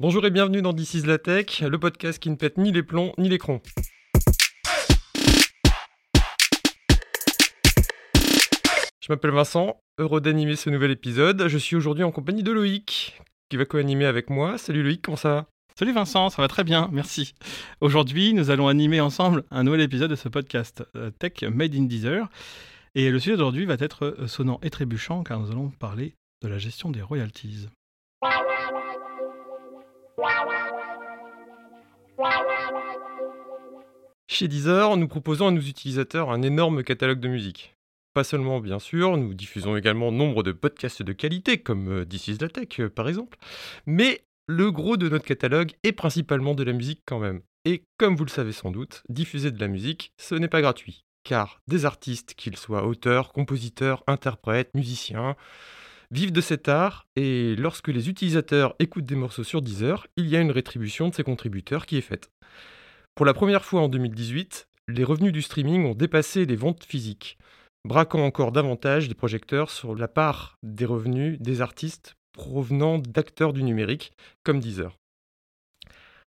Bonjour et bienvenue dans This is la Tech, le podcast qui ne pète ni les plombs ni les crons. Je m'appelle Vincent, heureux d'animer ce nouvel épisode. Je suis aujourd'hui en compagnie de Loïc, qui va co-animer avec moi. Salut Loïc, comment ça va? Salut Vincent, ça va très bien, merci. Aujourd'hui, nous allons animer ensemble un nouvel épisode de ce podcast euh, Tech Made in Deezer. Et le sujet d'aujourd'hui va être euh, sonnant et trébuchant car nous allons parler de la gestion des royalties. Chez Deezer, nous proposons à nos utilisateurs un énorme catalogue de musique. Pas seulement, bien sûr, nous diffusons également nombre de podcasts de qualité, comme euh, This is la Tech, euh, par exemple, mais le gros de notre catalogue est principalement de la musique quand même. Et comme vous le savez sans doute, diffuser de la musique, ce n'est pas gratuit, car des artistes, qu'ils soient auteurs, compositeurs, interprètes, musiciens, vivent de cet art, et lorsque les utilisateurs écoutent des morceaux sur Deezer, il y a une rétribution de ces contributeurs qui est faite. Pour la première fois en 2018, les revenus du streaming ont dépassé les ventes physiques, braquant encore davantage les projecteurs sur la part des revenus des artistes provenant d'acteurs du numérique, comme Deezer.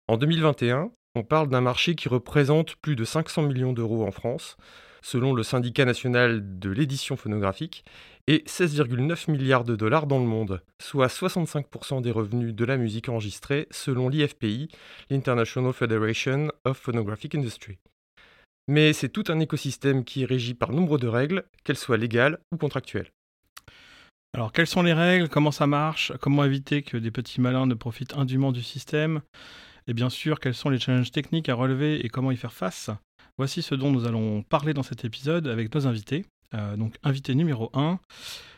En 2021, on parle d'un marché qui représente plus de 500 millions d'euros en France, selon le syndicat national de l'édition phonographique, et 16,9 milliards de dollars dans le monde, soit 65% des revenus de la musique enregistrée selon l'IFPI, l'International Federation of Phonographic Industry. Mais c'est tout un écosystème qui est régi par nombre de règles, qu'elles soient légales ou contractuelles. Alors, quelles sont les règles? Comment ça marche? Comment éviter que des petits malins ne profitent indûment du système? Et bien sûr, quels sont les challenges techniques à relever et comment y faire face? Voici ce dont nous allons parler dans cet épisode avec nos invités. Euh, donc, invité numéro 1,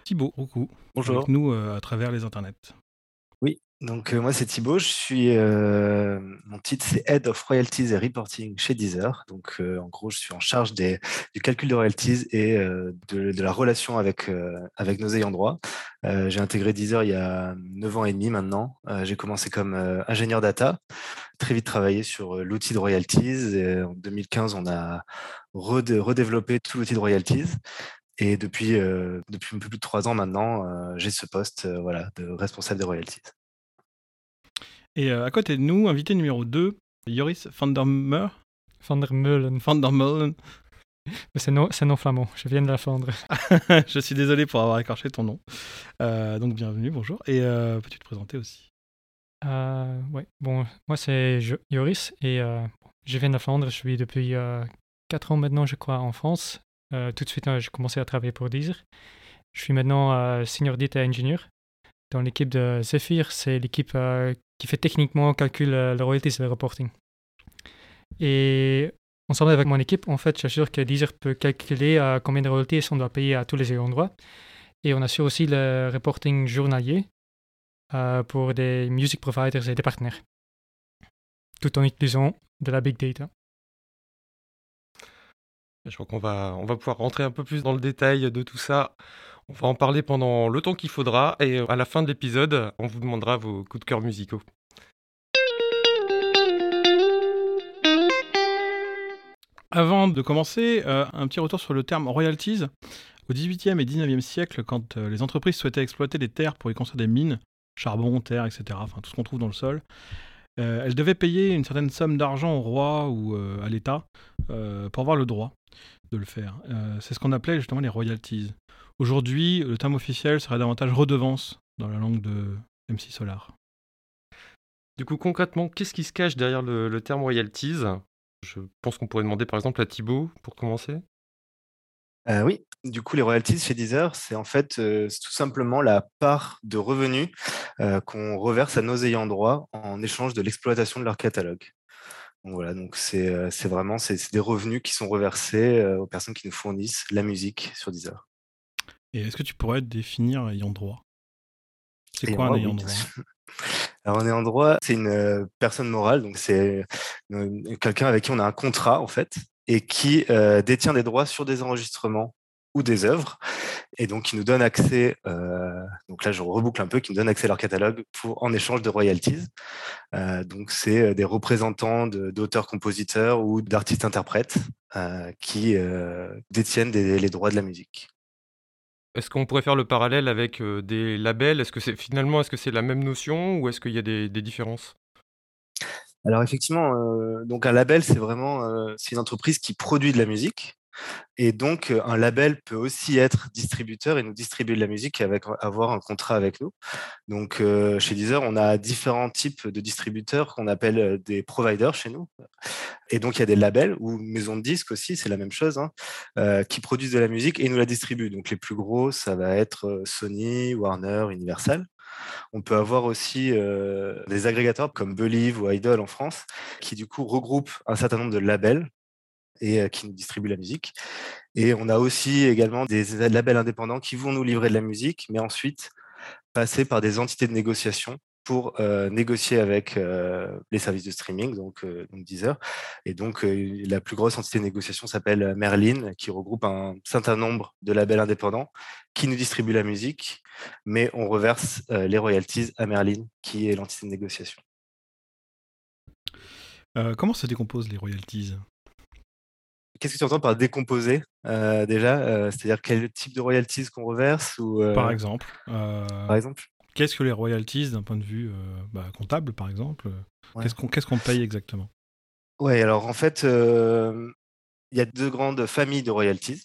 Thibaut Roucou. Bonjour. Avec nous euh, à travers les internets. Donc euh, moi c'est Thibaut, je suis euh, mon titre c'est Head of Royalties et Reporting chez Deezer. Donc euh, en gros je suis en charge du calcul de royalties et de, la relation avec nos ayants droit. J'ai intégré Deezer il y a 9 ans et demi maintenant. j'ai commencé comme ingénieur data, très vite travaillé sur l'outil de royalties. En 2015 on a redéveloppé tout l'outil de royalties. Et depuis, depuis plus de trois ans maintenant, j'ai ce poste voilà, de responsable des royalties. Et à côté de nous, invité numéro 2, Joris van der Meulen. Van der Meulen. Van der Meulen. C'est non, non flamand, je viens de la Flandre. je suis désolé pour avoir écorché ton nom. donc bienvenue, bonjour. Et peux-tu te présenter aussi? Oui, bon, moi c'est Joris et je viens de la Flandre, je suis depuis 4 ans maintenant, je crois, en France. Euh, tout de suite, j'ai commencé à travailler pour Deezer. Je suis maintenant euh, senior data engineer dans l'équipe de Zephyr. C'est l'équipe euh, qui fait techniquement calcul le royalties et le reporting. Et ensemble avec mon équipe, en fait, j'assure que Deezer peut calculer combien de royalties on doit payer à tous les droit. Et on assure aussi le reporting journalier pour des music providers et des partenaires, tout en utilisant de la big data. Je crois qu'on va, on va pouvoir rentrer un peu plus dans le détail de tout ça. On va en parler pendant le temps qu'il faudra et à la fin de l'épisode, on vous demandera vos coups de cœur musicaux. Avant de commencer, euh, un petit retour sur le terme royalties. Au XVIIIe et XIXe siècle, quand euh, les entreprises souhaitaient exploiter les terres pour y construire des mines, charbon, terre, etc., enfin tout ce qu'on trouve dans le sol, euh, elles devaient payer une certaine somme d'argent au roi ou à l'État pour avoir le droit de le faire. Euh, c'est ce qu'on appelait justement les royalties. Aujourd'hui, le terme officiel serait davantage redevance dans la langue de MC Solar. Du coup, concrètement, qu'est-ce qui se cache derrière le, terme royalties? Je pense qu'on pourrait demander par exemple à Thibaut pour commencer. Euh, oui, du coup, les royalties chez Deezer, c'est en fait euh, tout simplement la part de revenus qu'on reverse à nos ayants droit en échange de l'exploitation de leur catalogue. Donc voilà, donc c'est vraiment c'est des revenus qui sont reversés aux personnes qui nous fournissent la musique sur Deezer. Et est-ce que tu pourrais définir ayant droit? C'est quoi un ayant droit? Alors un ayant droit, c'est une personne morale, donc c'est quelqu'un avec qui on a un contrat en fait et qui détient des droits sur des enregistrements ou des œuvres, et donc qui nous donne accès, euh, donc là je reboucle un peu, qui nous donne accès à leur catalogue pour, en échange de royalties. Euh, donc c'est euh, des représentants d'auteurs-compositeurs ou d'artistes-interprètes euh, qui euh, détiennent des, les droits de la musique. Est-ce qu'on pourrait faire le parallèle avec des labels? Est-ce que c'est finalement est-ce que c'est la même notion ou est-ce qu'il y a des, différences? Alors effectivement, donc un label c'est vraiment c'est une entreprise qui produit de la musique et donc, un label peut aussi être distributeur et nous distribuer de la musique et avec, avoir un contrat avec nous. Donc, chez Deezer, on a différents types de distributeurs qu'on appelle des providers chez nous. Et donc, il y a des labels ou maisons de disques aussi, c'est la même chose, hein, qui produisent de la musique et nous la distribuent. Donc, les plus gros, ça va être Sony, Warner, Universal. On peut avoir aussi des agrégateurs comme Believe ou Idol en France, qui du coup regroupent un certain nombre de labels et qui nous distribuent la musique. Et on a aussi également des labels indépendants qui vont nous livrer de la musique, mais ensuite passer par des entités de négociation pour négocier avec les services de streaming, donc, Deezer. Et donc, la plus grosse entité de négociation s'appelle Merlin, qui regroupe un certain nombre de labels indépendants qui nous distribuent la musique, mais on reverse les royalties à Merlin, qui est l'entité de négociation. comment se décomposent les royalties? Qu'est-ce que tu entends par décomposer euh, déjà euh, C'est-à-dire quel type de royalties qu'on reverse ou, euh, Par exemple. Par exemple? Qu'est-ce que les royalties d'un point de vue bah, comptable, par exemple Qu'est-ce qu'on qu'est-ce qu'on paye exactement? Oui, alors en fait, il y a deux grandes familles de royalties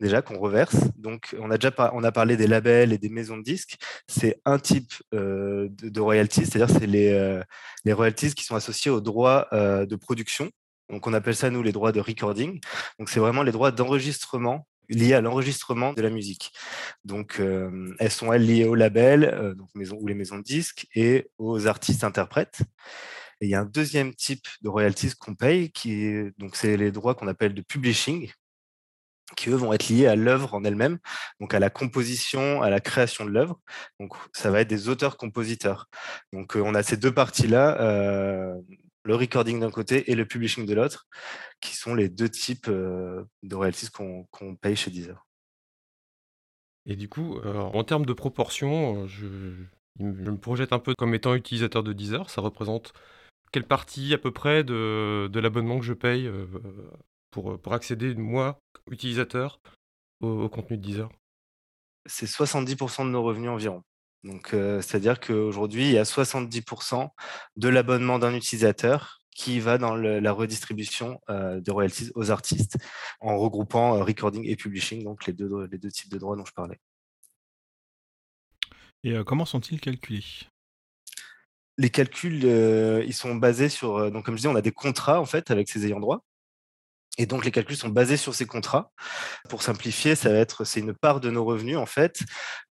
déjà qu'on reverse. Donc, on a déjà on a parlé des labels et des maisons de disques. C'est un type de, de, royalties, c'est-à-dire c'est les, les royalties qui sont associés aux droits de production donc on appelle ça nous les droits de recording. Donc c'est vraiment les droits d'enregistrement liés à l'enregistrement de la musique. Donc elles sont elles liées au label, euh, ou les maisons de disques et aux artistes interprètes. Et il y a un deuxième type de royalties qu'on paye, qui est, donc c'est les droits qu'on appelle de publishing, qui eux vont être liés à l'œuvre en elle-même, donc à la composition, à la création de l'œuvre. Donc ça va être des auteurs-compositeurs. Donc on a ces deux parties-là. Le recording d'un côté et le publishing de l'autre, qui sont les deux types euh, de royalties qu'on paye chez Deezer. Et du coup, euh, en termes de proportion, euh, je, me projette un peu comme étant utilisateur de Deezer. Ça représente quelle partie à peu près de, l'abonnement que je paye pour, pour accéder, moi, utilisateur, au contenu de Deezer? C'est 70% de nos revenus environ. Donc, c'est-à-dire qu'aujourd'hui, il y a 70% de l'abonnement d'un utilisateur qui va dans la redistribution de royalties aux artistes en regroupant recording et publishing, donc les deux, les deux types de droits dont je parlais. Et comment sont-ils calculés? Les calculs, ils sont basés sur, donc comme je disais, on a des contrats en fait avec ces ayants droit. Et donc, les calculs sont basés sur ces contrats. Pour simplifier, ça va être, c'est une part de nos revenus, en fait,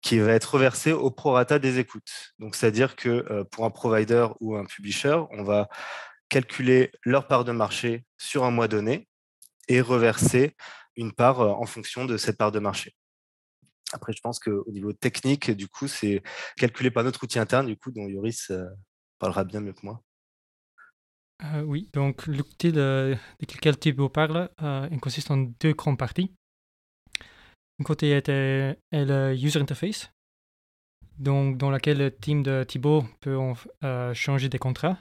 qui va être reversée au prorata des écoutes. Donc, c'est-à-dire que euh, pour un provider ou un publisher, on va calculer leur part de marché sur un mois donné et reverser une part euh, en fonction de cette part de marché. Après, je pense qu'au niveau technique, du coup, c'est calculé par notre outil interne, du coup, dont Yoris euh, parlera bien mieux que moi. Oui, donc l'outil de, de Thibaut parle euh, consiste en deux grandes parties. Un côté est, le user interface, donc dans laquelle le team de Thibaut peut euh, changer des contrats,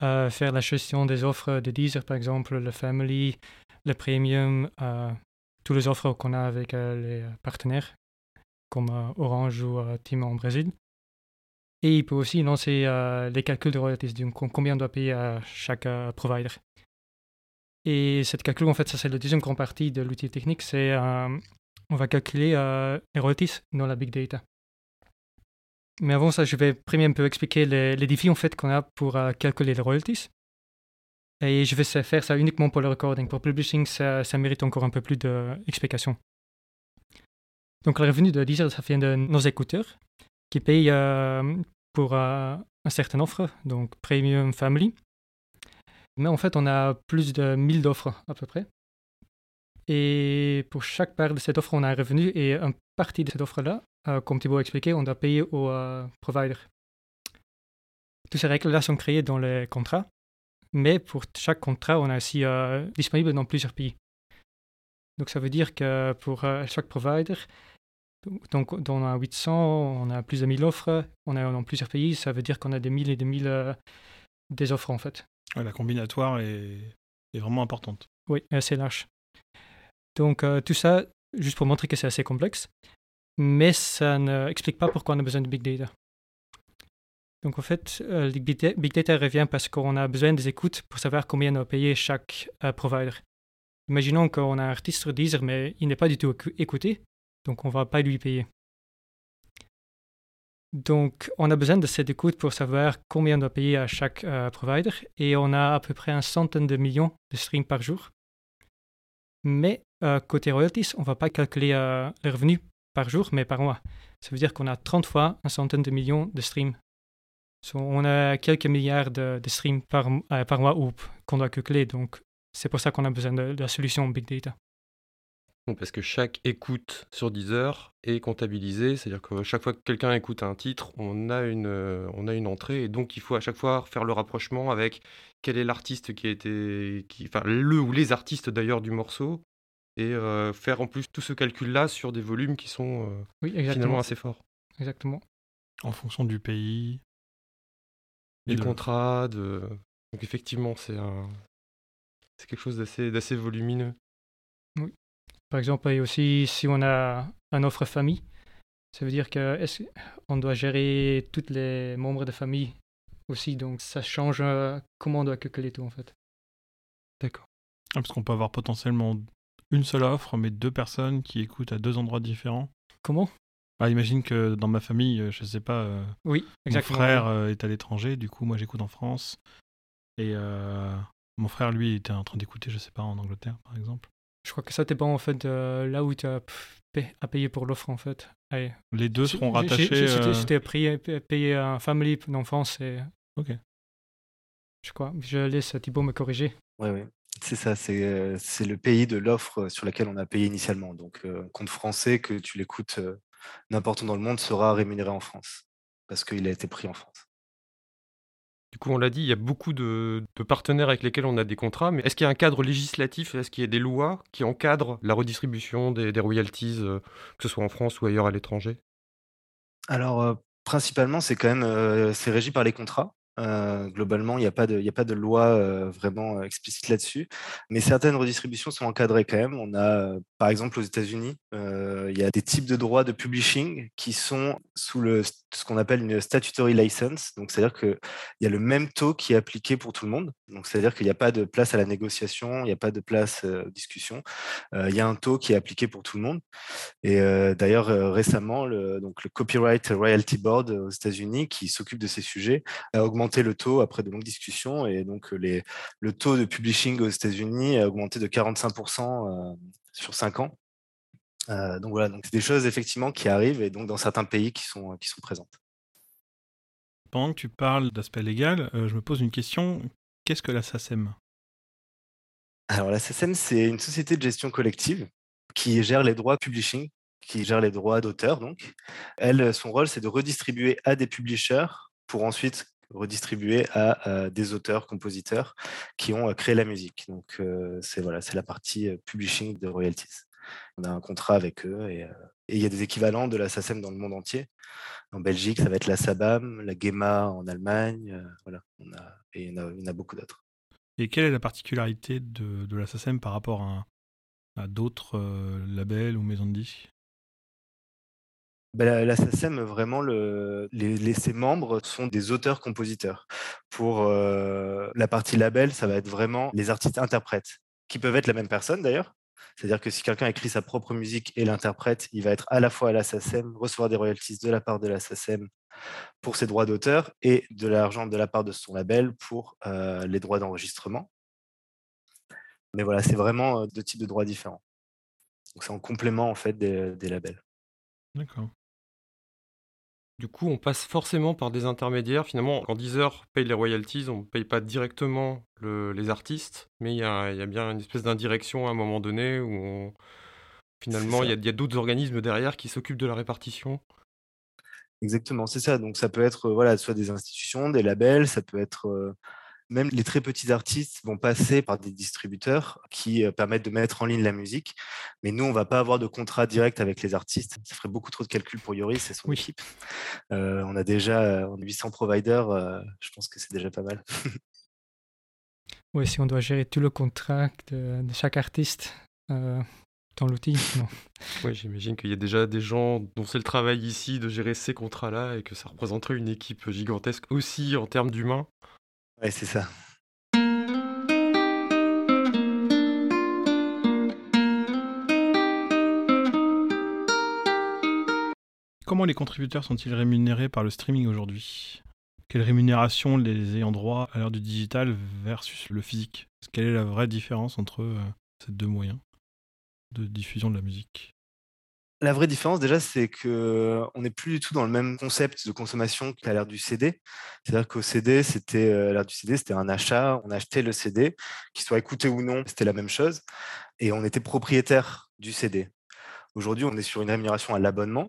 faire la gestion des offres de Deezer par exemple, le Family, le Premium, toutes les offres qu'on a avec les partenaires comme Orange ou Team en Brésil. Et il peut aussi lancer euh, les calculs de royalties, donc combien on doit payer à chaque euh, provider. Et cette calcul, en fait, ça c'est la deuxième grande partie de l'outil technique, c'est euh, on va calculer les royalties dans la big data. Mais avant ça, je vais premier un peu expliquer les, défis en fait qu'on a pour calculer les royalties. Et je vais faire ça uniquement pour le recording. Pour publishing, ça, mérite encore un peu plus d'explication. Donc le revenu de Deezer, ça vient de nos écouteurs qui payent pour euh, un certain offre, donc Premium Family. Mais en fait, on a plus de 1000 offres à peu près. Et pour chaque part de cette offre, on a un revenu et une partie de cette offre-là, euh, comme Thibaut a expliqué, on doit payer au euh, provider. Toutes ces règles-là sont créées dans les contrats, mais pour chaque contrat, on a aussi disponible dans plusieurs pays. Donc ça veut dire que pour chaque provider, donc, dans un 800, on a plus de 1000 offres, on est dans plusieurs pays, ça veut dire qu'on a des 1000 et des 1000 euh, des offres en fait. la combinatoire est, vraiment importante. Oui, assez large. Donc, euh, tout ça, juste pour montrer que c'est assez complexe. mais ça n'explique pas pourquoi on a besoin de big data. Donc en fait, le big data revient parce qu'on a besoin des écoutes pour savoir combien on a payé chaque provider. Imaginons qu'on a un artiste sur Deezer, mais il n'est pas du tout écouté, donc on ne va pas lui payer. Donc, on a besoin de cette écoute pour savoir combien on doit payer à chaque euh, provider. Et on a à peu près un centaine de millions de streams par jour. Mais euh, côté royalties, on ne va pas calculer euh, les revenus par jour, mais par mois. Ça veut dire qu'on a 30 fois un centaine de millions de streams. on a quelques milliards de, streams par, par mois qu'on doit calculer. Donc, c'est pour ça qu'on a besoin de la solution Big Data. Parce que chaque écoute sur Deezer est comptabilisée, c'est-à-dire que chaque fois que quelqu'un écoute un titre, on a, une, euh, on a une entrée, et donc il faut à chaque fois faire le rapprochement avec quel est l'artiste qui a été, qui, enfin le ou les artistes d'ailleurs du morceau, et euh, faire en plus tout ce calcul-là sur des volumes qui sont euh, finalement assez forts. Exactement. En fonction du pays, du contrat, de... donc effectivement c'est un, c'est quelque chose d'assez, d'assez volumineux. Par exemple, aussi, si on a une offre famille, ça veut dire qu'on doit gérer tous les membres de famille aussi? Donc, ça change euh, comment on doit calculer tout, en fait. D'accord. Ah, parce qu'on peut avoir potentiellement une seule offre, mais deux personnes qui écoutent à deux endroits différents. Comment? Ah, imagine que dans ma famille, euh, je sais pas, euh, oui, exactement. mon frère est à l'étranger, du coup moi j'écoute en France, et mon frère lui était en train d'écouter, je sais pas, en Angleterre par exemple. Je crois que ça dépend en fait de là où tu as à payer pour l'offre en fait. Les deux seront rattachés. Si tu as payé un family d'enfance, et... Ok. Je crois. Je laisse Thibaut me corriger. Oui, oui. C'est ça, c'est le pays de l'offre sur laquelle on a payé initialement. Donc, un compte français, que tu l'écoutes n'importe où dans le monde, sera rémunéré en France, parce qu'il a été pris en France. On l'a dit, il y a beaucoup de, partenaires avec lesquels on a des contrats, mais est-ce qu'il y a un cadre législatif, est-ce qu'il y a des lois qui encadrent la redistribution des, royalties, euh, que ce soit en France ou ailleurs à l'étranger? Alors, euh, principalement, c'est quand même euh, c'est régi par les contrats. Globalement, il n'y a, pas de, a pas de loi vraiment explicite là-dessus, mais certaines redistributions sont encadrées quand même. On a, par exemple, aux États-Unis, il y a des types de droits de publishing qui sont sous le, ce qu'on appelle une statutory license. Donc, c'est-à-dire qu'il y a le même taux qui est appliqué pour tout le monde. Donc, c'est-à-dire qu'il n'y a pas de place à la négociation, il n'y a pas de place aux discussions. il y a un taux qui est appliqué pour tout le monde. Et d'ailleurs, récemment, le, donc, le Copyright Royalty Board aux États-Unis, qui s'occupe de ces sujets, a augmenté le taux après de longues discussions et donc les, le taux de publishing aux États-Unis a augmenté de 45% euh, sur 5 ans. Euh, donc voilà, donc c'est des choses effectivement qui arrivent et donc dans certains pays qui sont, qui sont présentes. Pendant que tu parles d'aspect légal, euh, je me pose une question. Qu'est-ce que la SACEM Alors la SACEM, c'est une société de gestion collective qui gère les droits publishing, qui gère les droits d'auteur. Donc, elle, son rôle, c'est de redistribuer à des publishers pour ensuite redistribué à, des auteurs, compositeurs qui ont créé la musique. Donc c'est voilà, la partie publishing de royalties. On a un contrat avec eux et il y a des équivalents de la SACEM dans le monde entier. En Belgique, ça va être la SABAM, la GEMA en Allemagne, voilà. On a, et il y en a, beaucoup d'autres. Et quelle est la particularité de, de la SACEM par rapport à, à d'autres labels ou maisons de disques? Bah, la, vraiment, le, les, ses membres sont des auteurs-compositeurs. Pour euh, la partie label, ça va être vraiment les artistes-interprètes, qui peuvent être la même personne d'ailleurs. C'est-à-dire que si quelqu'un écrit sa propre musique et l'interprète, il va être à la fois à la recevoir des royalties de la part de la SACEM pour ses droits d'auteur et de l'argent de la part de son label pour euh, les droits d'enregistrement. Mais voilà, c'est vraiment euh, deux types de droits différents. Donc c'est en complément en fait des labels. D'accord. Du coup, on passe forcément par des intermédiaires. Finalement, quand Deezer paye les royalties, on ne paye pas directement les artistes, mais il y a, bien une espèce d'indirection à un moment donné où finalement, il y a, d'autres organismes derrière qui s'occupent de la répartition. Exactement, c'est ça. Donc ça peut être voilà, soit des institutions, des labels, ça peut être euh, même les très petits artistes vont passer par des distributeurs qui euh, permettent de mettre en ligne la musique. Mais nous, on ne va pas avoir de contrat direct avec les artistes. Ça ferait beaucoup trop de calculs pour Yoris et son équipe. Euh, on a déjà 800 providers. Euh, je pense que c'est déjà pas mal. oui, si on doit gérer tout le contrat de, chaque artiste, dans l'outil. Oui, j'imagine qu'il y a déjà des gens dont c'est le travail ici de gérer ces contrats-là et que ça représenterait une équipe gigantesque aussi en termes d'humains. Oui, c'est ça. Comment les contributeurs sont-ils rémunérés par le streaming aujourd'hui? Quelle rémunération les ayant droit à l'heure du digital versus le physique? Quelle est la vraie différence entre euh, ces deux moyens de diffusion de la musique? La vraie différence, déjà, c'est qu'on n'est plus du tout dans le même concept de consommation qu'à l'ère du CD. C'est-à-dire qu'au CD, c'était euh, l'ère du CD, c'était un achat. On achetait le CD, qu'il soit écouté ou non, c'était la même chose. Et on était propriétaire du CD. Aujourd'hui, on est sur une rémunération à l'abonnement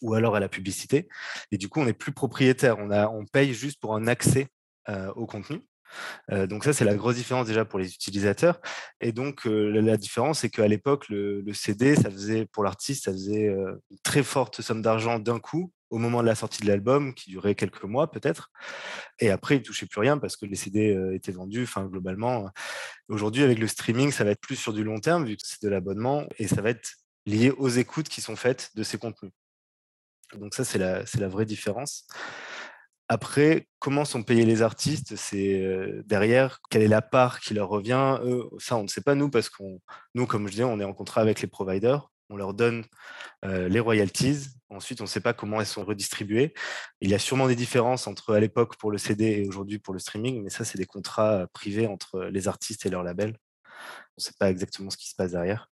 ou alors à la publicité. Et du coup, on n'est plus propriétaire. On, paye juste pour un accès euh, au contenu. Donc ça, c'est la grosse différence déjà pour les utilisateurs. Et donc la différence, c'est qu'à l'époque, le, CD, ça faisait pour l'artiste, ça faisait une très forte somme d'argent d'un coup au moment de la sortie de l'album, qui durait quelques mois peut-être. Et après, il ne touchait plus rien parce que les CD étaient vendus. Enfin, globalement, aujourd'hui, avec le streaming, ça va être plus sur du long terme, vu que c'est de l'abonnement, et ça va être lié aux écoutes qui sont faites de ces contenus. Donc ça, c'est la vraie différence. Après, comment sont payés les artistes? C'est derrière, quelle est la part qui leur revient? Ça, on ne sait pas nous, parce qu'on, nous, comme je disais, on est en contrat avec les providers. On leur donne les royalties. Ensuite, on ne sait pas comment elles sont redistribuées. Il y a sûrement des différences entre à l'époque pour le CD et aujourd'hui pour le streaming, mais ça, c'est des contrats privés entre les artistes et leurs labels. On ne sait pas exactement ce qui se passe derrière.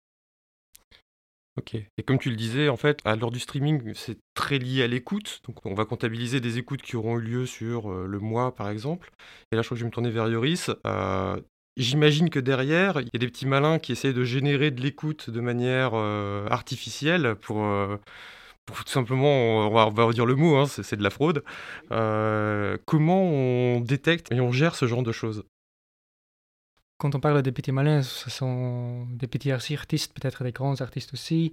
Ok. Et comme tu le disais, en fait, à l'heure du streaming, c'est très lié à l'écoute. Donc, on va comptabiliser des écoutes qui auront eu lieu sur euh, le mois, par exemple. Et là, je crois que je vais me tourner vers Yoris. Euh, j'imagine que derrière, il y a des petits malins qui essayent de générer de l'écoute de manière euh, artificielle pour, tout simplement, on va, on va dire le mot, hein, c'est de la fraude. comment on détecte et on gère ce genre de choses? Quand on parle des petits malins, ce sont des petits artistes, peut-être des grands artistes aussi.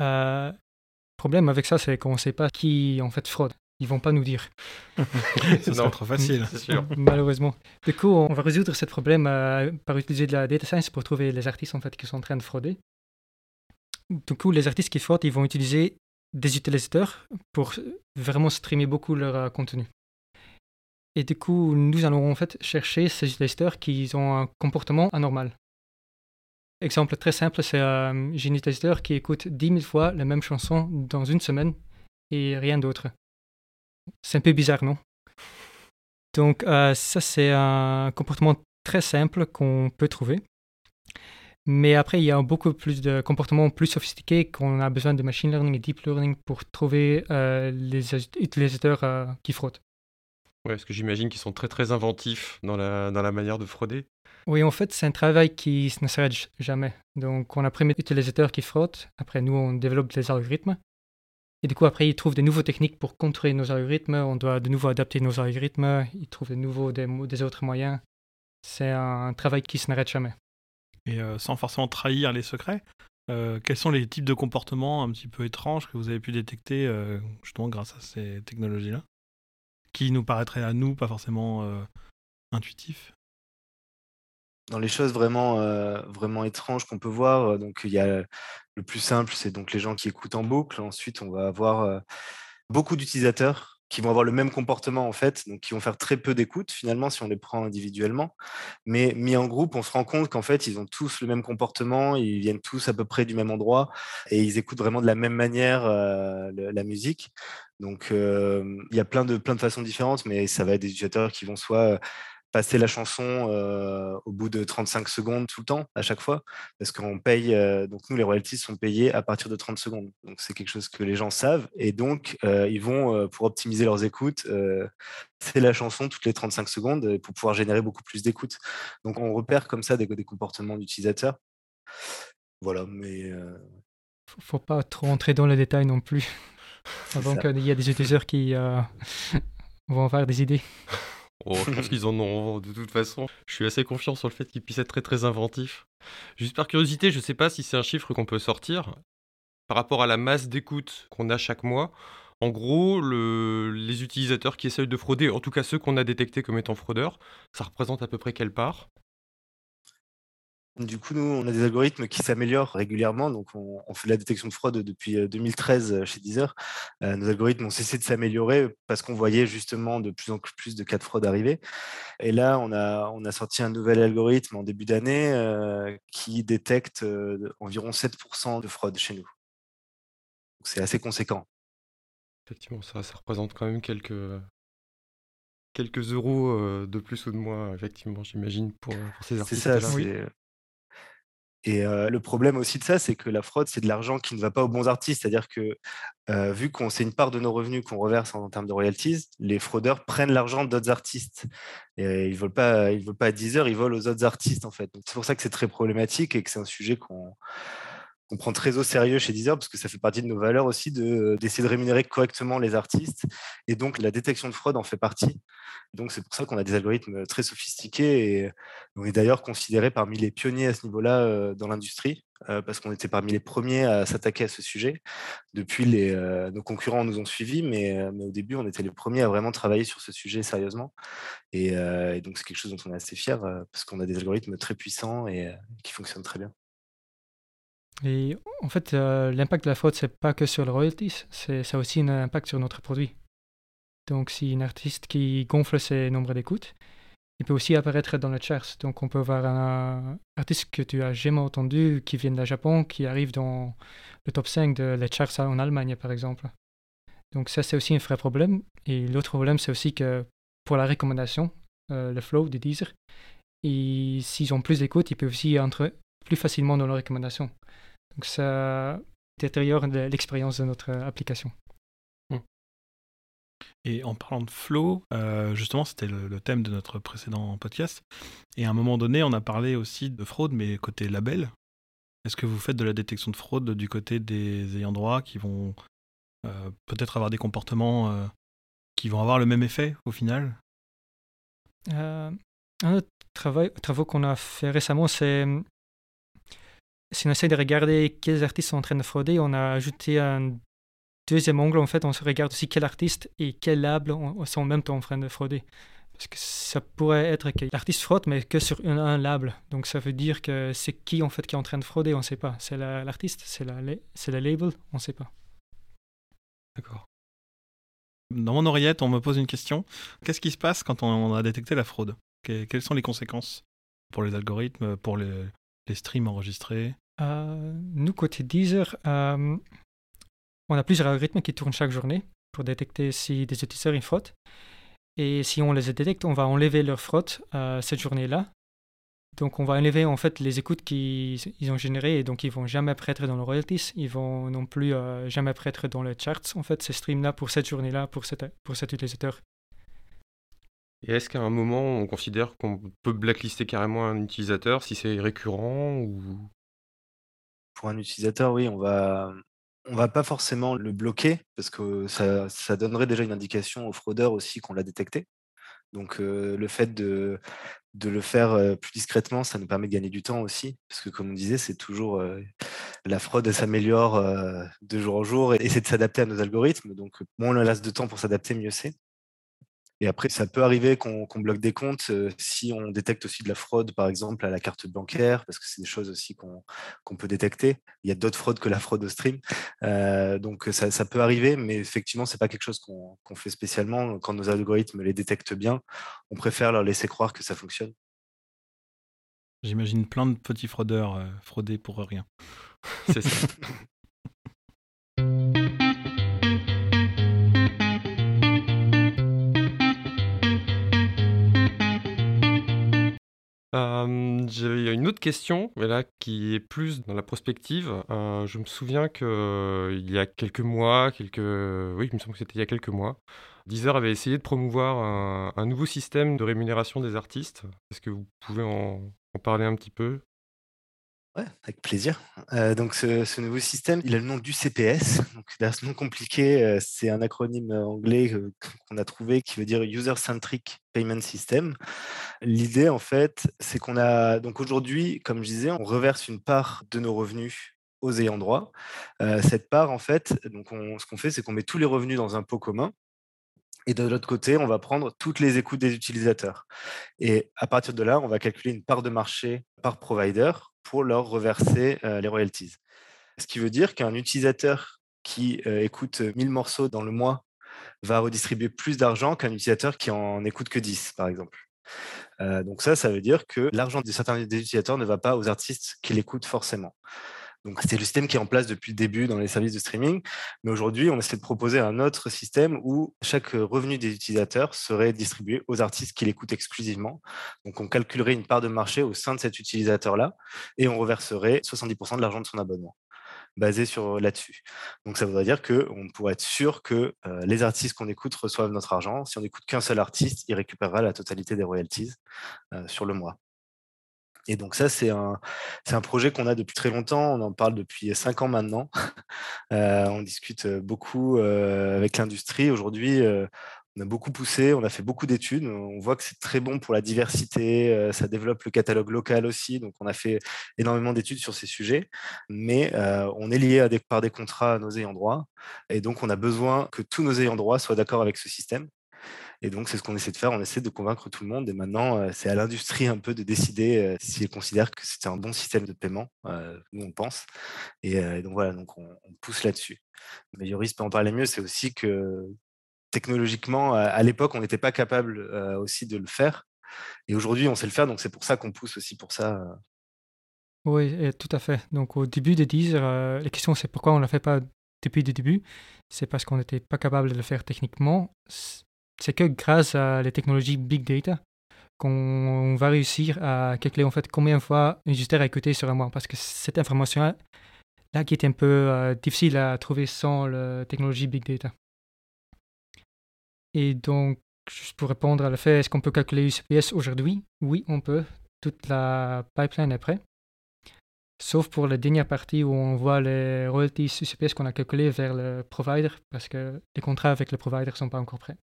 Euh, le problème avec ça, c'est qu'on ne sait pas qui en fait fraude. Ils vont pas nous dire. c'est trop facile. Sûr. Malheureusement. Du coup, on va résoudre ce problème euh, par utiliser de la data science pour trouver les artistes en fait qui sont en train de frauder. Du coup, les artistes qui fraudent, ils vont utiliser des utilisateurs pour vraiment streamer beaucoup leur euh, contenu. Et du coup, nous allons en fait chercher ces utilisateurs qui ont un comportement anormal. Exemple très simple, c'est euh, un utilisateur qui écoute 10 000 fois la même chanson dans une semaine et rien d'autre. C'est un peu bizarre, non? Donc euh, ça, c'est un comportement très simple qu'on peut trouver. Mais après, il y a beaucoup plus de comportements plus sophistiqués qu'on a besoin de machine learning et deep learning pour trouver euh, les utilisateurs qui fraudent. Ouais, parce que j'imagine qu'ils sont très très inventifs dans la, dans la manière de frauder. Oui, en fait, c'est un travail qui ne s'arrête jamais. Donc, on a premier utilisateur qui fraude. Après, nous, on développe des algorithmes. Et du coup, après, ils trouvent des nouvelles techniques pour contrôler nos algorithmes. On doit de nouveau adapter nos algorithmes. Ils trouvent de nouveau des, des autres moyens. C'est un travail qui ne s'arrête jamais. Et euh, sans forcément trahir les secrets, euh, quels sont les types de comportements un petit peu étranges que vous avez pu détecter euh, justement grâce à ces technologies-là? Qui nous paraîtrait à nous pas forcément euh, intuitif Dans les choses vraiment, euh, vraiment étranges qu'on peut voir, euh, donc il y a le plus simple, c'est donc les gens qui écoutent en boucle. Ensuite, on va avoir beaucoup d'utilisateurs qui vont avoir le même comportement en fait, donc qui vont faire très peu d'écoute finalement si on les prend individuellement. Mais mis en groupe, on se rend compte qu'en fait, ils ont tous le même comportement, ils viennent tous à peu près du même endroit et ils écoutent vraiment de la même manière euh, la musique. Donc euh, il y a plein de, plein de façons différentes, mais ça va être des utilisateurs qui vont soit passer la chanson euh, au bout de 35 secondes tout le temps, à chaque fois, parce qu'on paye, euh, donc nous, les royalties sont payées à partir de 30 secondes. Donc c'est quelque chose que les gens savent, et donc euh, ils vont, pour optimiser leurs écoutes, c'est la chanson toutes les 35 secondes pour pouvoir générer beaucoup plus d'écoutes. Donc on repère comme ça des, des comportements d'utilisateurs. Voilà, mais... Faut pas trop entrer dans les détails non plus, avant qu'il y ait des utilisateurs qui vont avoir des idées. Oh, je pense qu'ils en ont de toute façon. Je suis assez confiant sur le fait qu'ils puissent être très très inventifs. Juste par curiosité, je ne sais pas si c'est un chiffre qu'on peut sortir par rapport à la masse d'écoute qu'on a chaque mois. En gros, les utilisateurs qui essayent de frauder, en tout cas ceux qu'on a détectés comme étant fraudeurs, ça représente à peu près quelle part? Du coup, nous, on a des algorithmes qui s'améliorent régulièrement. Donc, on, fait de la détection de fraude depuis 2013 euh, euh, chez Deezer. Euh, nos algorithmes ont cessé de s'améliorer parce qu'on voyait justement de plus en plus de cas de fraude arriver. Et là, on a, on a sorti un nouvel algorithme en début d'année qui détecte environ 7% de fraude chez nous. C'est assez conséquent. Effectivement, ça, ça représente quand même quelques, quelques euros de plus ou de moins, effectivement, j'imagine, pour, ces artistes. C'est ça, et le problème aussi de ça, c'est que la fraude, c'est de l'argent qui ne va pas aux bons artistes. C'est-à-dire que vu qu'on c'est une part de nos revenus qu'on reverse en, termes de royalties, les fraudeurs prennent l'argent d'autres artistes. Et ils ne volent pas, pas à 10 heures, ils volent aux autres artistes en fait. C'est pour ça que c'est très problématique et que c'est un sujet qu'on qu'on prend très au sérieux chez Deezer parce que ça fait partie de nos valeurs aussi d'essayer de rémunérer correctement les artistes. Et donc, la détection de fraude en fait partie. Donc, c'est pour ça qu'on a des algorithmes très sophistiqués et on est d'ailleurs considéré parmi les pionniers à ce niveau-là euh, dans l'industrie euh, parce qu'on était parmi les premiers à s'attaquer à ce sujet. Depuis, les, euh, nos concurrents nous ont suivis, mais, au début, on était les premiers à vraiment travailler sur ce sujet sérieusement. Et donc, c'est quelque chose dont on est assez fier parce qu'on a des algorithmes très puissants et qui fonctionnent très bien. Et en fait, euh, l'impact de la fraude, c'est pas que sur le royalties, ça a aussi un impact sur notre produit. Donc, si un artiste qui gonfle ses nombres d'écoutes, il peut aussi apparaître dans le charts. Donc, on peut avoir un artiste que tu as jamais entendu, qui vient de Japon, qui arrive dans le top 5 de les charts en Allemagne, par exemple. Donc, ça, c'est aussi un vrai problème. Et l'autre problème, c'est aussi que pour la recommandation, euh, le flow de Deezer, s'ils ont plus d'écoutes, ils peuvent aussi entrer plus facilement dans leurs recommandations. Donc ça détériore l'expérience de notre application. Hmm. Et en parlant de flow, euh, justement, c'était le, thème de notre précédent podcast. Et à un moment donné, on a parlé aussi de fraude, mais côté label. Est-ce que vous faites de la détection de fraude du côté des ayants droit qui vont euh, peut-être avoir des comportements euh, qui vont avoir le même effet au final? Un autre travail, travaux qu'on a fait récemment, c'est si on essaie de regarder quels artistes sont en train de frauder, on a ajouté un deuxième angle. En fait, on se regarde aussi quels artistes et quels labels sont en même temps en train de frauder. Parce que ça pourrait être que l'artiste fraude, mais que sur un, label. Donc ça veut dire que c'est qui en fait qui est en train de frauder, on ne sait pas. C'est l'artiste, c'est la, label, on ne sait pas. D'accord. Dans mon oreillette, on me pose une question. Qu'est-ce qui se passe quand on a détecté la fraude? Quelles sont les conséquences pour les algorithmes, pour les, streams enregistrés? Nous, côté Deezer, euh, on a plusieurs algorithmes qui tournent chaque journée pour détecter si des utilisateurs y frottent. Et si on les détecte, on va enlever leur frotte euh, cette journée-là. Donc on va enlever en fait les écoutes qu'ils ont générées et donc ils vont jamais apparaître dans le royalties, ils vont non plus jamais apparaître dans les charts en fait ces streams-là pour cette journée-là pour, pour cet utilisateur. Et est-ce qu'à un moment, on considère qu'on peut blacklister carrément un utilisateur si c'est récurrent. Pour un utilisateur, oui, on va, va pas forcément le bloquer parce que ça, donnerait déjà une indication au fraudeur aussi qu'on l'a détecté. Donc le fait de, de le faire plus discrètement, ça nous permet de gagner du temps aussi, parce que comme on disait, c'est toujours la fraude s'améliore de jour en jour et c'est de s'adapter à nos algorithmes. Donc moins on laisse de temps pour s'adapter, mieux c'est. Et après, ça peut arriver qu'on bloque des comptes euh, si on détecte aussi de la fraude, par exemple, à la carte bancaire, parce que c'est des choses aussi qu'on peut détecter. Il y a d'autres fraudes que la fraude au stream. Euh, donc, ça, peut arriver, mais effectivement, ce n'est pas quelque chose qu'on fait spécialement. Quand nos algorithmes les détectent bien, on préfère leur laisser croire que ça fonctionne. J'imagine plein de petits fraudeurs euh, frauder pour rien. C'est ça. Euh, J'avais une autre question, mais là qui est plus dans la prospective. Euh, je me souviens qu'il euh, y a quelques mois, quelques... oui, il me semble que c'était il y a quelques mois, Deezer avait essayé de promouvoir un, nouveau système de rémunération des artistes. Est-ce que vous pouvez en parler un petit peu? Ouais, avec plaisir. Euh, donc ce, nouveau système, il a le nom du CPS. Donc ce nom compliqué, euh, c'est un acronyme anglais euh, qu'on a trouvé qui veut dire User Centric Payment System. L'idée en fait, c'est qu'on a donc aujourd'hui, comme je disais, on reverse une part de nos revenus aux ayants droit. cette part en fait, donc ce qu'on fait, c'est qu'on met tous les revenus dans un pot commun Et de l'autre côté, on va prendre toutes les écoutes des utilisateurs. Et à partir de là, on va calculer une part de marché par provider pour leur reverser les royalties. Ce qui veut dire qu'un utilisateur qui écoute 1000 morceaux dans le mois va redistribuer plus d'argent qu'un utilisateur qui en écoute que 10, par exemple. donc ça, ça veut dire que l'argent de certains des utilisateurs ne va pas aux artistes qui l'écoutent forcément. Donc c'est le système qui est en place depuis le début dans les services de streaming, mais aujourd'hui on essaie de proposer un autre système où chaque revenu des utilisateurs serait distribué aux artistes qui l'écoutent exclusivement. Donc on calculerait une part de marché au sein de cet utilisateur-là et on reverserait 70% de l'argent de son abonnement basé sur là-dessus. Donc ça voudrait dire qu'on pourrait être sûr que les artistes qu'on écoute reçoivent notre argent. Si on n'écoute qu'un seul artiste, il récupérera la totalité des royalties sur le mois. Et donc ça, c'est un, projet qu'on a depuis très longtemps. On en parle depuis cinq ans maintenant. on discute beaucoup avec l'industrie. Aujourd'hui, on a beaucoup poussé, on a fait beaucoup d'études. On voit que c'est très bon pour la diversité, euh, ça développe le catalogue local aussi. Donc, on a fait énormément d'études sur ces sujets. Mais euh, on est lié par des contrats à nos ayants droit. Et donc, on a besoin que tous nos ayants droit soient d'accord avec ce système. Et donc, c'est ce qu'on essaie de faire. On essaie de convaincre tout le monde. Et maintenant, euh, c'est à l'industrie un peu de décider si elle considère que c'est un bon système de paiement. nous, on pense. Et, donc, voilà, donc on, on pousse là-dessus. Mais Yoris peut en parler mieux. C'est aussi que technologiquement, à l'époque, on n'était pas capable aussi de le faire. Et aujourd'hui, on sait le faire, donc c'est pour ça qu'on pousse aussi pour ça. Oui, tout à fait. Donc au début de Deezer, la question c'est pourquoi on ne l'a fait pas depuis le début? C'est parce qu'on n'était pas capable de le faire techniquement. C'est que grâce à les technologies Big Data qu'on va réussir à calculer en fait combien de fois un user a écouté sur un mois. Parce que cette information là, qui est un peu difficile à trouver sans la technologie Big Data. Et donc, juste pour répondre à le fait, est-ce qu'on peut calculer UCPS aujourd'hui? Oui, on peut. Toute la pipeline est prête. Sauf pour la dernière partie où on voit les royalties UCPS qu'on a calculées vers le provider, parce que les contrats avec le provider ne sont pas encore prêts.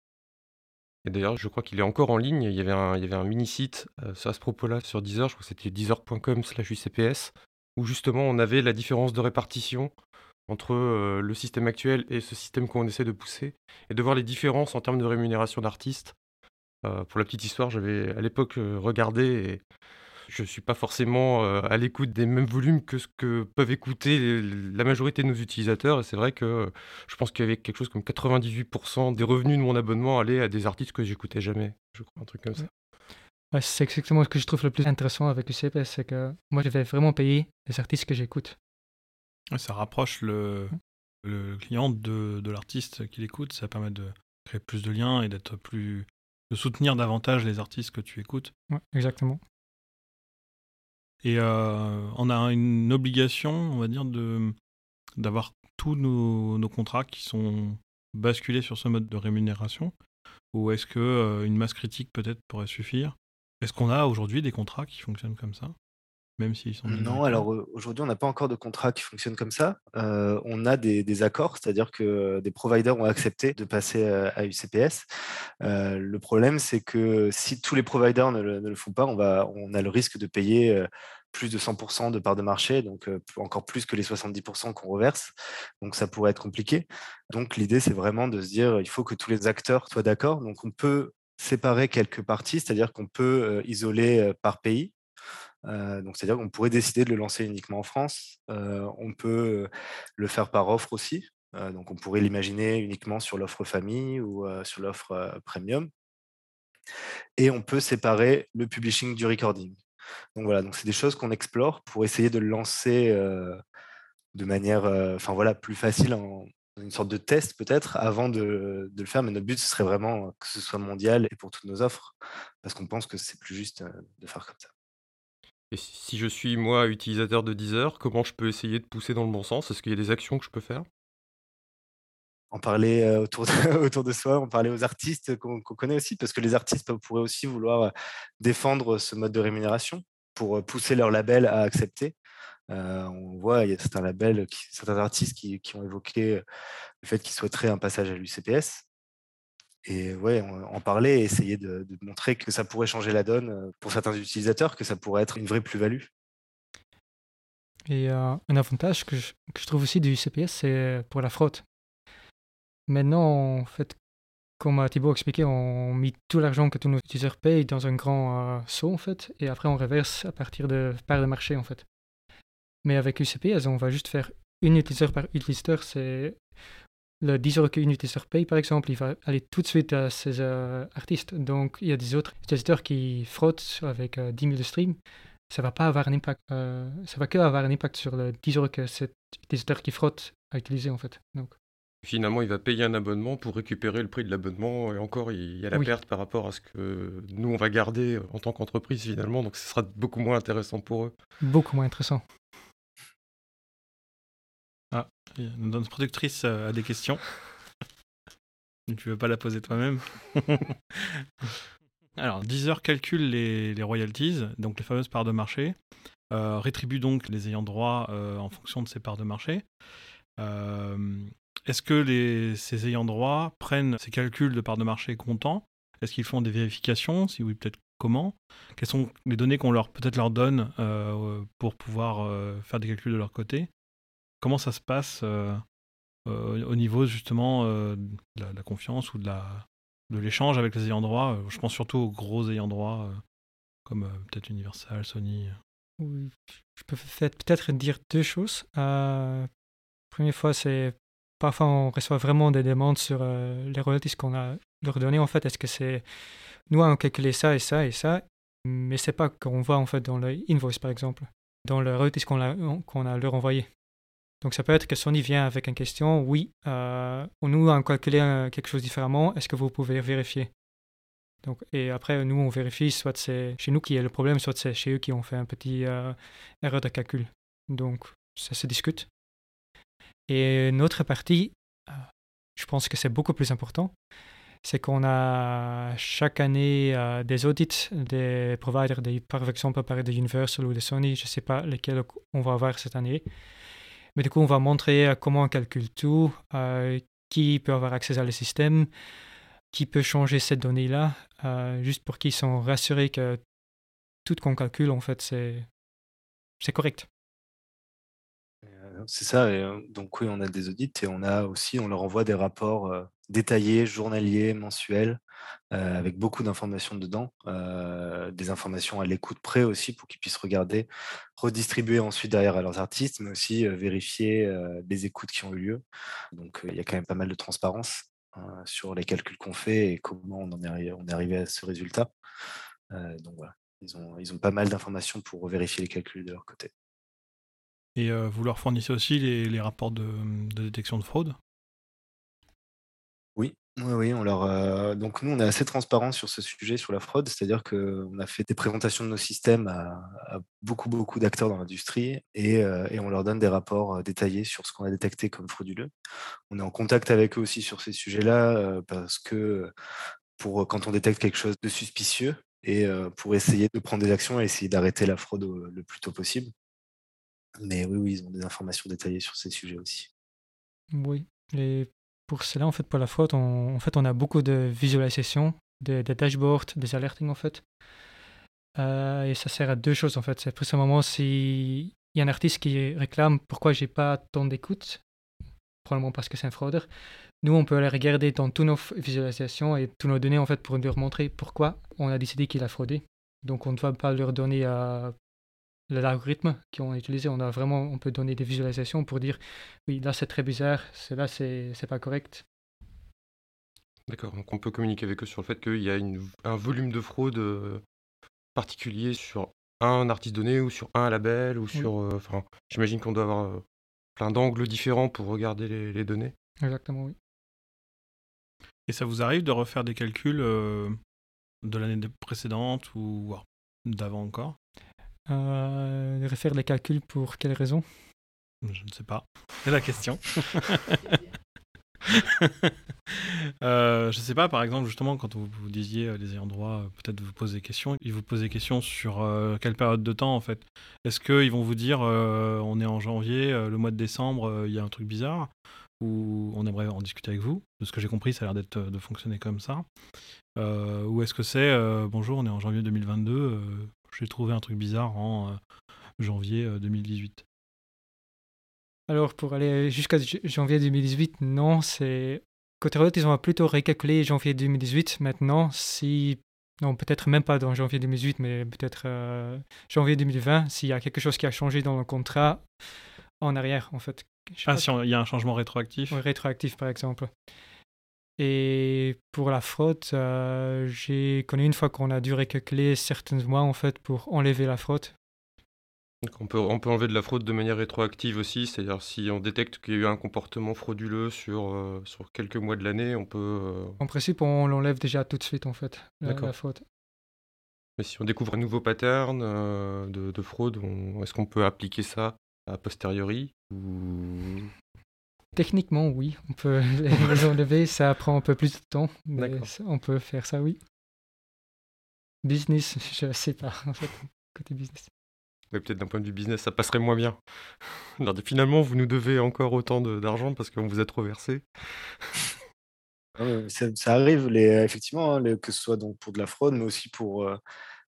Et d'ailleurs, je crois qu'il est encore en ligne. Il y avait un, mini-site euh, à ce propos-là sur Deezer, je crois que c'était deezer.com slash UCPS, où justement on avait la différence de répartition entre euh, le système actuel et ce système qu'on essaie de pousser, et de voir les différences en termes de rémunération d'artistes. Euh, pour la petite histoire, j'avais à l'époque regardé et je ne suis pas forcément à l'écoute des mêmes volumes que ce que peuvent écouter la majorité de nos utilisateurs. Et c'est vrai que je pense qu'il y avait quelque chose comme 98% des revenus de mon abonnement allaient à des artistes que j'écoutais jamais. Je crois, un truc comme ça. c'est exactement ce que je trouve le plus intéressant avec le CPS, c'est que moi je vais vraiment payer les artistes que j'écoute. Ça rapproche le, le client de, de l'artiste qui l'écoute, ça permet de créer plus de liens et d'être plus de soutenir davantage les artistes que tu écoutes. Ouais, exactement. Et euh, on a une obligation, on va dire, d'avoir tous nos, nos, contrats qui sont basculés sur ce mode de rémunération. Ou est-ce que euh, une masse critique peut-être pourrait suffire? Est-ce qu'on a aujourd'hui des contrats qui fonctionnent comme ça? Même s'ils sont Non, alors aujourd'hui, on n'a pas encore de contrat qui fonctionne comme ça. on a des, accords, c'est-à-dire que des providers ont accepté de passer à UCPS. le problème, c'est que si tous les providers ne le, font pas, on, va, on a le risque de payer plus de 100% de part de marché, donc encore plus que les 70% qu'on reverse. Donc ça pourrait être compliqué. Donc l'idée, c'est vraiment de se dire, il faut que tous les acteurs soient d'accord. Donc on peut séparer quelques parties, c'est-à-dire qu'on peut isoler par pays. Euh, donc, c'est-à-dire qu'on pourrait décider de le lancer uniquement en France. Euh, on peut le faire par offre aussi. Euh, donc, on pourrait l'imaginer uniquement sur l'offre famille ou sur l'offre premium. Et on peut séparer le publishing du recording. Donc voilà, donc c'est des choses qu'on explore pour essayer de le lancer de manière, voilà, plus facile en une sorte de test peut-être avant de, de, le faire. Mais notre but ce serait vraiment que ce soit mondial et pour toutes nos offres, parce qu'on pense que c'est plus juste de faire comme ça. Et si je suis, moi, utilisateur de Deezer, comment je peux essayer de pousser dans le bon sens? Est-ce qu'il y a des actions que je peux faire? En parler euh, autour de, autour de soi, en parler aux artistes qu'on connaît aussi, parce que les artistes pourraient aussi vouloir euh, défendre ce mode de rémunération pour euh, pousser leur label à accepter. on voit, il y a certains labels, certains artistes qui, qui ont évoqué le fait qu'ils souhaiteraient un passage à l'UCPS et ouais, en parler et essayer de, montrer que ça pourrait changer la donne pour certains utilisateurs, que ça pourrait être une vraie plus-value. Et un avantage que je, trouve aussi du CPS, c'est pour la fraude. Maintenant, en fait, comme Thibaut a expliqué, on met tout l'argent que tous nos utilisateurs payent dans un grand euh, saut, en fait, et après on reverse à partir de parts de marché, en fait. Mais avec UCP, on va juste faire une utilisateur par utilisateur, c'est le 10 euros qu'un utilisateur paye, par exemple, il va aller tout de suite à ces euh, artistes. Donc, il y a des autres utilisateurs qui frottent avec 10 000 de streams. Ça va pas avoir un impact. ça va que avoir un impact sur le 10 euros que cet utilisateur qui frotte a utilisé, en fait. Donc. Finalement, il va payer un abonnement pour récupérer le prix de l'abonnement. Et encore, il y a la perte par rapport à ce que nous, on va garder en tant qu'entreprise, finalement. Donc, ce sera beaucoup moins intéressant pour eux. Beaucoup moins intéressant. Notre productrice euh, a des questions. tu veux pas la poser toi-même. Alors, Deezer calcule les, royalties, donc les fameuses parts de marché, euh, rétribue donc les ayants droit euh, en fonction de ces parts de marché. Est-ce que les, ces ayants droit prennent ces calculs de parts de marché comptant? Est-ce qu'ils font des vérifications? Si oui, peut-être comment? Quelles sont les données qu'on leur peut-être leur donne pour pouvoir faire des calculs de leur côté? Comment ça se passe euh, au niveau justement de la, confiance ou de la l'échange avec les ayants droit Je pense surtout aux gros ayants droit comme peut-être Universal, Sony. Je peux peut-être dire deux choses. première fois, c'est parfois on reçoit vraiment des demandes sur euh, les royalties qu'on a leur donné. En fait, est-ce que c'est nous on calculé ça et ça et ça, mais c'est pas qu'on voit en fait dans le invoice par exemple, dans le royalties qu'on a, qu'on a leur envoyé. Donc ça peut être que Sony vient avec une question, oui, euh, nous on calculé quelque chose différemment, est-ce que vous pouvez vérifier? Donc, et après, nous, on vérifie, soit c'est chez nous qui est le problème, soit c'est chez eux qui ont fait un petit euh, erreur de calcul. Donc, ça se discute. Et une autre partie, euh, je pense que c'est beaucoup plus important, c'est qu'on a chaque année euh, des audits des providers, des, par exemple par de Universal ou de Sony, je ne sais pas lesquels on va avoir cette année. Mais du coup, on va montrer euh, comment on calcule tout, qui peut avoir accès à le système, qui peut changer cette donnée-là, juste pour qu'ils soient rassurés que tout qu'on calcule, en fait, c'est correct c'est ça. donc oui, on a des audits et on a aussi, on leur envoie des rapports détaillés, journaliers, mensuels, avec beaucoup d'informations dedans, des informations à l'écoute près aussi pour qu'ils puissent regarder, redistribuer ensuite derrière à leurs artistes, mais aussi vérifier les écoutes qui ont eu lieu. Donc il y a quand même pas mal de transparence hein, sur les calculs qu'on fait et comment on en est, on est arrivé à ce résultat. donc voilà, ils ont, ils ont pas mal d'informations pour vérifier les calculs de leur côté. Et euh, vous leur fournissez aussi les, rapports de, détection de fraude? Oui, oui, oui, on leur, euh, donc nous, on est assez transparent sur ce sujet, sur la fraude, c'est-à-dire qu'on a fait des présentations de nos systèmes à, beaucoup, beaucoup d'acteurs dans l'industrie euh, et, on leur donne des rapports détaillés sur ce qu'on a détecté comme frauduleux. On est en contact avec eux aussi sur ces sujets-là parce que pour quand on détecte quelque chose de suspicieux et pour essayer de prendre des actions et essayer d'arrêter la fraude le plus tôt possible. Mais oui, oui, ils ont des informations détaillées sur ces sujets aussi. Oui, et pour cela, en fait, pour la fraude, on, en fait, on a beaucoup de visualisation, des, dashboards, des alertings, en fait. Euh, et ça sert à deux choses, en fait. C'est précisément s'il y a un artiste qui réclame pourquoi j'ai pas tant d'écoute, probablement parce que c'est un fraudeur. Nous, on peut aller regarder dans toutes nos visualisations et toutes nos données, en fait, pour leur montrer pourquoi on a décidé qu'il a fraudé. Donc, on ne doit pas leur donner à l'algorithme qu'on a utilisé, on a vraiment, on peut donner des visualisations pour dire oui, là c'est très bizarre, c'est là c'est pas correct. D'accord, donc on peut communiquer avec eux sur le fait qu'il y a un volume de fraude euh, particulier sur un artiste donné ou sur un label ou sur. Euh, enfin, j'imagine qu'on doit avoir euh, plein d'angles différents pour regarder les, données. Exactement, oui. Et ça vous arrive de refaire des calculs de l'année précédente ou d'avant encore? Euh, refaire les calculs pour quelle raison? Je ne sais pas. C'est la question. euh, je sais pas, par exemple, justement, quand vous, disiez euh, les ayants droit, euh, peut-être vous poser des questions, ils vous posent des questions sur quelle période de temps en fait? Est-ce qu'ils vont vous dire on est en janvier, le mois de décembre, il y a un truc bizarre? Ou on aimerait en discuter avec vous? De ce que j'ai compris, ça a l'air de fonctionner comme ça. ou est-ce que c'est bonjour, on est en janvier 2022, j'ai trouvé un truc bizarre en euh, janvier 2018. Euh, Alors, pour aller jusqu'à janvier 2018, non, c'est côté royalties, on va plutôt récalculer janvier 2018 maintenant. Si non, peut-être même pas dans janvier 2018, mais peut-être euh, janvier 2020, s'il y a quelque chose qui a changé dans le contrat en arrière, en fait. ah, si il y a un changement rétroactif Oui, rétroactif, par exemple. Et pour la fraude, euh, j'ai connu une fois qu'on a dû récalculer certains mois, en fait, pour enlever la fraude. Donc on peut, on peut enlever de la fraude de manière rétroactive aussi, c'est-à-dire si on détecte qu'il y a eu un comportement frauduleux sur, euh, sur quelques mois de l'année, on peut... En principe, on l'enlève déjà tout de suite, en fait, la, la fraude. Mais si on découvre un nouveau pattern de, de, fraude, est-ce qu'on peut appliquer ça a posteriori ou... Techniquement, oui, on peut les enlever, ça prend un peu plus de temps, mais on peut faire ça, oui. Business, je sais pas, en fait, côté business. peut-être d'un point de vue business, ça passerait moins bien. finalement, vous nous devez encore autant d'argent parce qu'on vous a trop versé. Ah ça, arrive, les, effectivement, hein, que ce soit donc pour de la fraude, mais aussi pour euh,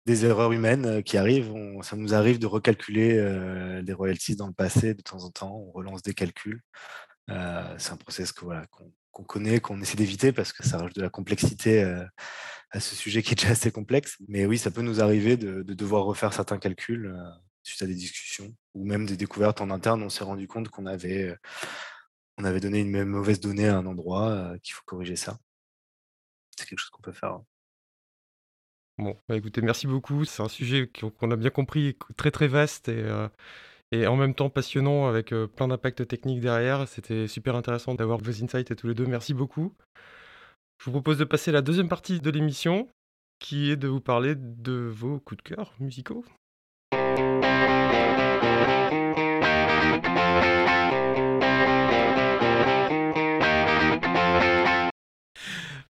des erreurs humaines euh, qui arrivent. ça nous arrive de recalculer euh, des royalties dans le passé de temps en temps. On relance des calculs. Euh, c'est un process que, voilà, qu'on, connaît, qu'on essaie d'éviter parce que ça rajoute de la complexité à ce sujet qui est déjà assez complexe. Mais oui, ça peut nous arriver de, devoir refaire certains calculs suite à des discussions ou même des découvertes en interne. On s'est rendu compte qu'on avait, on avait donné une mauvaise donnée à un endroit, qu'il faut corriger ça. C'est quelque chose qu'on peut faire. Hein. Bon, bah, écoutez, merci beaucoup. C'est un sujet qu'on a bien compris, très très vaste et, euh, et en même temps passionnant avec euh, plein d'impacts techniques derrière. C'était super intéressant d'avoir vos insights tous les deux. Merci beaucoup. Je vous propose de passer à la deuxième partie de l'émission qui est de vous parler de vos coups de cœur musicaux.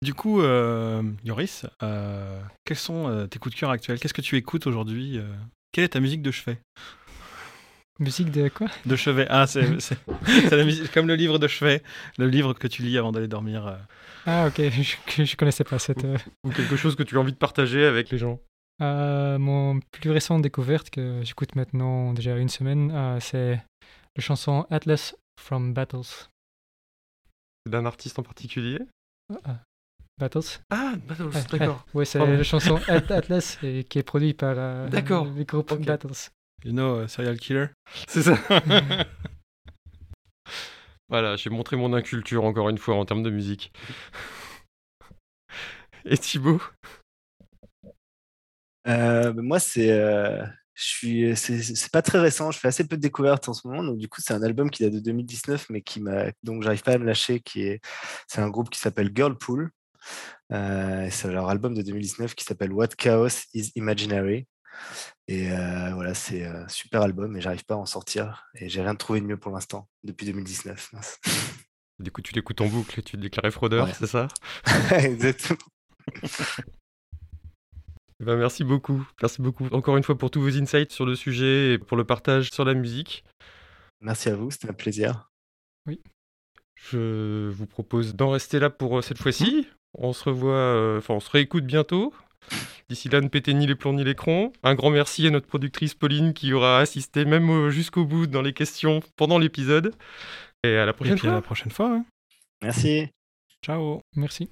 Du coup, euh, Yoris, euh, quels sont tes coups de cœur actuels? Qu'est-ce que tu écoutes aujourd'hui Quelle est ta musique de chevet? Musique de quoi? De chevet. Ah, c'est comme le livre de chevet, le livre que tu lis avant d'aller dormir. Ah, ok, je, je connaissais pas cette. Ou quelque chose que tu as envie de partager avec les gens. mon plus récent découverte que j'écoute maintenant déjà une semaine, c'est la chanson Atlas from Battles. D'un artiste en particulier? Ah, Battles. Ah, Battles, d'accord. oui, c'est la chanson Atlas et, qui est produite par euh, le groupe Battles. You know, uh, Serial Killer C'est ça. voilà, j'ai montré mon inculture encore une fois en termes de musique. et Thibaut? Euh, Moi, c'est. Euh, je suis, c'est pas très récent. Je fais assez peu de découvertes en ce moment. Donc, du coup, c'est un album qui date de 2019, mais qui m'a, donc, j'arrive pas à me lâcher. Qui est, c'est un groupe qui s'appelle Girlpool. Euh, c'est leur album de 2019 qui s'appelle What Chaos is Imaginary. Et euh, voilà, c'est un super album et j'arrive pas à en sortir. Et j'ai rien trouvé de mieux pour l'instant depuis 2019. Du coup, tu l'écoutes en boucle et tu te déclares fraudeur, c'est ça? Exactement. Eh ben, merci beaucoup. Merci beaucoup encore une fois pour tous vos insights sur le sujet et pour le partage sur la musique. Merci à vous, c'était un plaisir. Oui. Je vous propose d'en rester là pour euh, cette fois-ci. On se revoit, euh, enfin, on se réécoute bientôt. D'ici là, ne pétez ni les plombs ni les crons. Un grand merci à notre productrice Pauline qui aura assisté même jusqu'au bout dans les questions pendant l'épisode. Et à la prochaine fois. à la prochaine fois. Merci. Ciao. Merci.